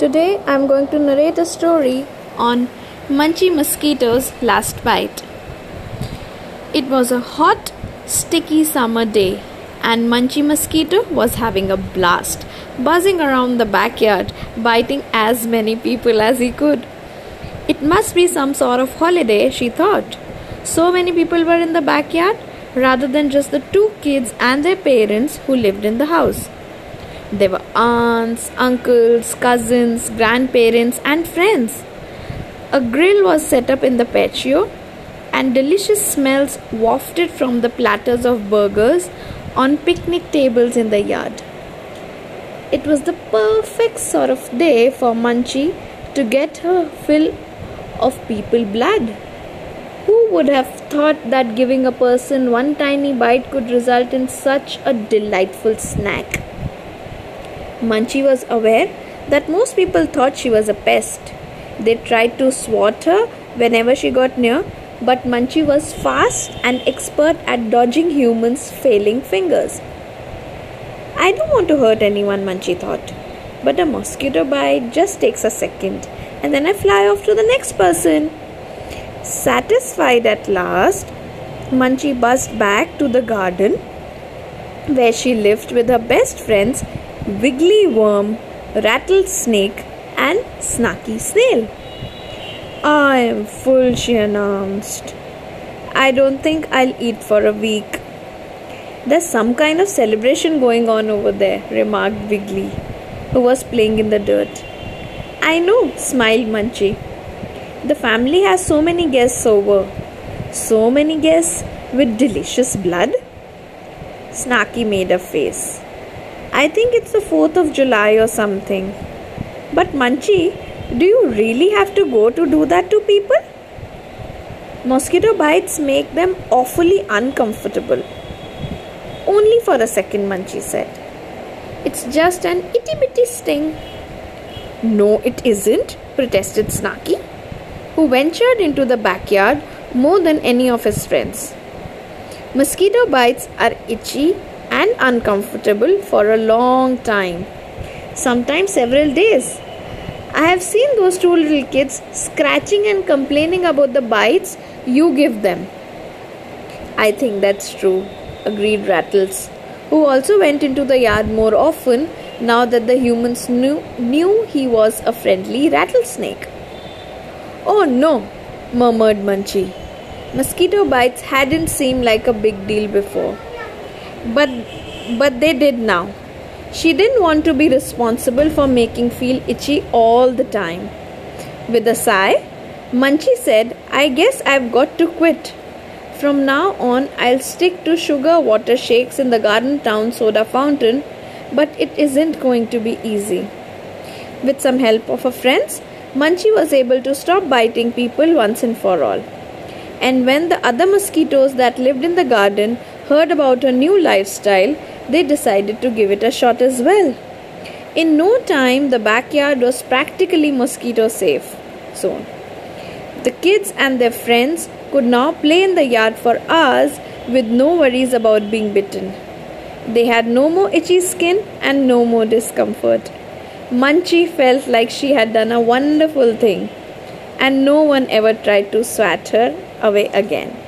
Today I'm going to narrate a story on Munchy Mosquito's last bite. It was a hot, sticky summer day, and Munchy Mosquito was having a blast, buzzing around the backyard, biting as many people as he could. It must be some sort of holiday, she thought. So many people were in the backyard rather than just the two kids and their parents who lived in the house. There were aunts, uncles, cousins, grandparents, and friends. A grill was set up in the patio, and delicious smells wafted from the platters of burgers on picnic tables in the yard. It was the perfect sort of day for Munchie to get her fill of people blood. Who would have thought that giving a person one tiny bite could result in such a delightful snack? Munchy was aware that most people thought she was a pest. They tried to swat her whenever she got near, but Munchie was fast and expert at dodging humans' failing fingers. I don't want to hurt anyone, Munchie thought, but a mosquito bite just takes a second, and then I fly off to the next person. Satisfied at last, Munchie buzzed back to the garden where she lived with her best friends wiggly worm, rattlesnake, and snaky snail. I am full, she announced. I don't think I'll eat for a week. There's some kind of celebration going on over there, remarked Wiggly, who was playing in the dirt. I know, smiled Munchie. The family has so many guests over. So many guests with delicious blood? Snaky made a face. I think it's the 4th of July or something. But Munchy, do you really have to go to do that to people? Mosquito bites make them awfully uncomfortable. Only for a second, Munchy said. It's just an itty bitty sting. No, it isn't, protested Snaky, who ventured into the backyard more than any of his friends. Mosquito bites are itchy and uncomfortable for a long time, sometimes several days. I have seen those two little kids scratching and complaining about the bites you give them. I think that's true, agreed Rattles, who also went into the yard more often now that the humans knew, knew he was a friendly rattlesnake. Oh no, murmured Munchie. Mosquito bites hadn't seemed like a big deal before but but they did now. She didn't want to be responsible for making feel itchy all the time. With a sigh, munchie said, I guess I've got to quit. From now on, I'll stick to sugar water shakes in the Garden Town soda fountain, but it isn't going to be easy. With some help of her friends, munchie was able to stop biting people once and for all. And when the other mosquitoes that lived in the garden heard about her new lifestyle, they decided to give it a shot as well. In no time, the backyard was practically mosquito safe zone. The kids and their friends could now play in the yard for hours with no worries about being bitten. They had no more itchy skin and no more discomfort. Munchie felt like she had done a wonderful thing, and no one ever tried to swat her away again.